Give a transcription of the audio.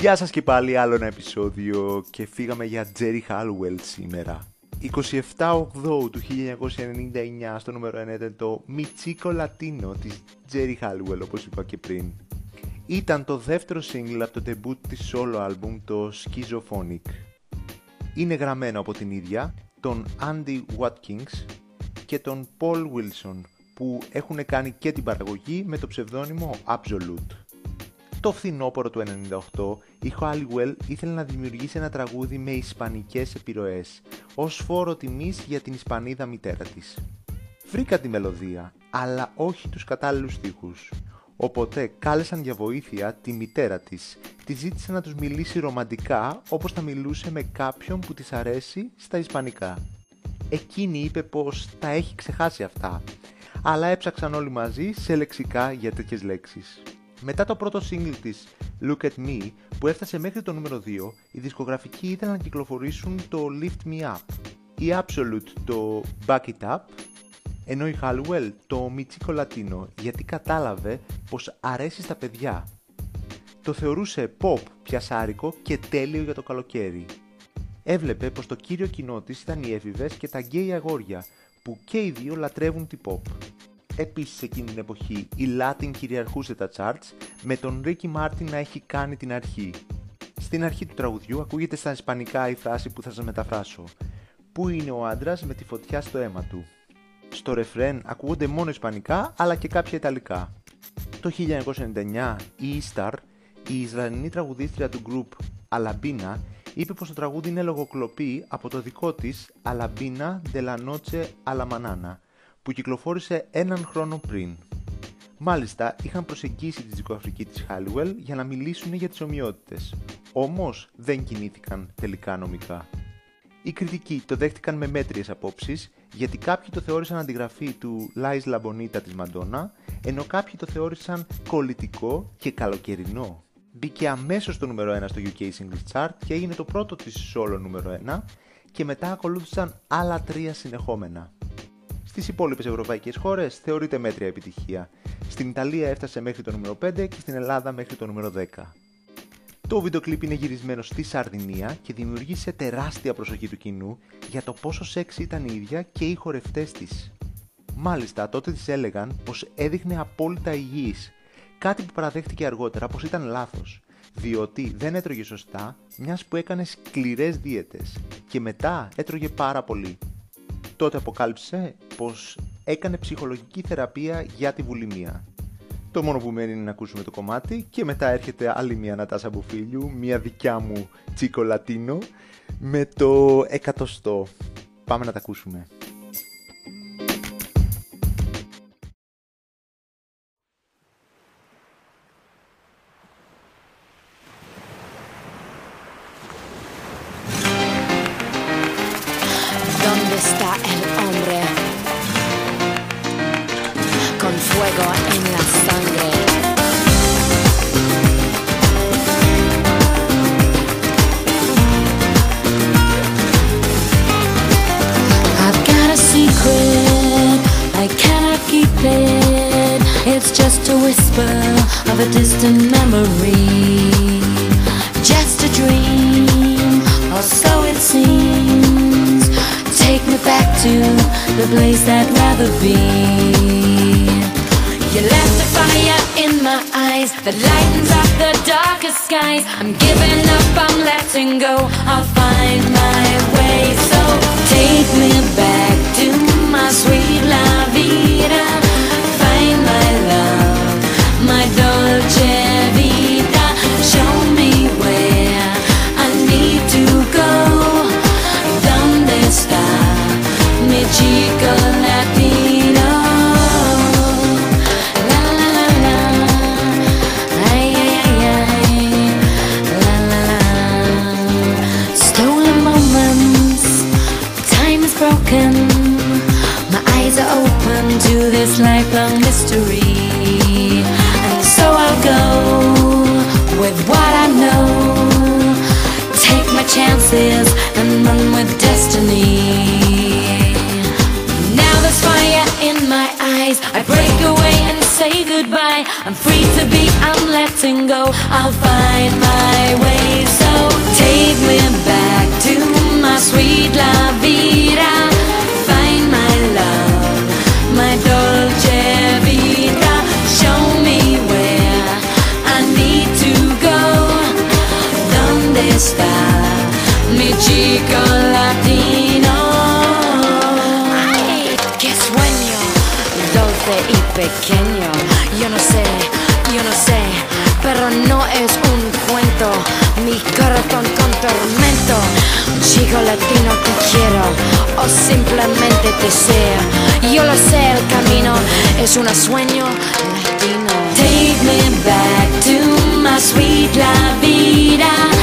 Γεια σας και πάλι άλλο ένα επεισόδιο και φύγαμε για Jerry Hallwell σήμερα. 27 του 1999 στο νούμερο 1 ήταν το Μιτσίκο Λατίνο της Jerry Hallwell όπως είπα και πριν. Ήταν το δεύτερο single από το debut της solo album το Schizophonic. Είναι γραμμένο από την ίδια, τον Andy Watkins και τον Paul Wilson που έχουν κάνει και την παραγωγή με το ψευδόνυμο Absolute. Το φθινόπωρο του 1998, η Halliwell ήθελε να δημιουργήσει ένα τραγούδι με ισπανικές επιρροές, ως φόρο τιμής για την Ισπανίδα μητέρα της. Βρήκα τη μελωδία, αλλά όχι τους κατάλληλους στίχους. Οπότε κάλεσαν για βοήθεια τη μητέρα της. Τη ζήτησε να τους μιλήσει ρομαντικά όπως θα μιλούσε με κάποιον που της αρέσει στα ισπανικά. Εκείνη είπε πως τα έχει ξεχάσει αυτά, αλλά έψαξαν όλοι μαζί σε λεξικά για τέτοιες λέξεις. Μετά το πρώτο single της Look at Me που έφτασε μέχρι το νούμερο 2, οι δισκογραφικοί ήθελαν να κυκλοφορήσουν το Lift Me Up, η Absolute το Back It Up, ενώ η Hallwell το Michiko Latino γιατί κατάλαβε πως αρέσει στα παιδιά. Το θεωρούσε pop πιασάρικο και τέλειο για το καλοκαίρι. Έβλεπε πως το κύριο κοινό της ήταν οι έφηβες και τα γκέι αγόρια που και οι δύο λατρεύουν την pop. Επίσης εκείνη την εποχή η Latin κυριαρχούσε τα charts με τον Ricky Martin να έχει κάνει την αρχή. Στην αρχή του τραγουδιού ακούγεται στα ισπανικά η φράση που θα σας μεταφράσω. Πού είναι ο άντρας με τη φωτιά στο αίμα του; Στο ρεφρέν ακούγονται μόνο ισπανικά αλλά και κάποια ιταλικά. Το 1999 η E-Star, η Ισραηλινή τραγουδίστρια του group Alabina, είπε πως το τραγούδι είναι λογοκλοπή από το δικό της Alabina de la Noche a la Manana που κυκλοφόρησε έναν χρόνο πριν. Μάλιστα, είχαν προσεγγίσει τη δικοαφρική της Halliwell για να μιλήσουν για τις ομοιότητες. Όμως, δεν κινήθηκαν τελικά νομικά. Οι κριτικοί το δέχτηκαν με μέτριες απόψεις, γιατί κάποιοι το θεώρησαν αντιγραφή του Lies La Bonita της Μαντόνα, ενώ κάποιοι το θεώρησαν κολλητικό και καλοκαιρινό. Μπήκε αμέσως στο νούμερο 1 στο UK Singles Chart και έγινε το πρώτο της solo νούμερο 1 και μετά ακολούθησαν άλλα τρία συνεχόμενα. Στις υπόλοιπες ευρωπαϊκές χώρες θεωρείται μέτρια επιτυχία. Στην Ιταλία έφτασε μέχρι το νούμερο 5 και στην Ελλάδα μέχρι το νούμερο 10. Το βίντεο κλιπ είναι γυρισμένο στη Σαρδινία και δημιουργήσε τεράστια προσοχή του κοινού για το πόσο σεξ ήταν η ίδια και οι χορευτές της. Μάλιστα τότε της έλεγαν πως έδειχνε απόλυτα υγιής, κάτι που παραδέχτηκε αργότερα πως ήταν λάθος, διότι δεν έτρωγε σωστά μιας που έκανε σκληρές δίαιτες και μετά έτρωγε πάρα πολύ τότε αποκάλυψε πως έκανε ψυχολογική θεραπεία για τη βουλημία. Το μόνο που μένει είναι να ακούσουμε το κομμάτι και μετά έρχεται άλλη μια Νατάσα Μπουφίλιου, μια δικιά μου τσίκο λατίνο με το εκατοστό. Πάμε να τα ακούσουμε. ¿Dónde está el hombre con fuego en la sangre? I've got a secret, I cannot keep it. It's just a whisper of a distant memory, just a dream. To the place I'd rather be. You left a fire in my eyes That lightens up the darkest skies. I'm giving up, I'm letting go. I'll find my way. So take me back to my sweet la vida chances and run with destiny. Now there's fire in my eyes. I break away and say goodbye. I'm free to be, I'm letting go. I'll find my way. So take me back to my sweet la no es un cuento. Mi corazón con tormento. Chico latino te quiero o simplemente te deseo. Yo lo sé, el camino es un sueño latino. Take me back to my sweet la vida.